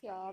调皮。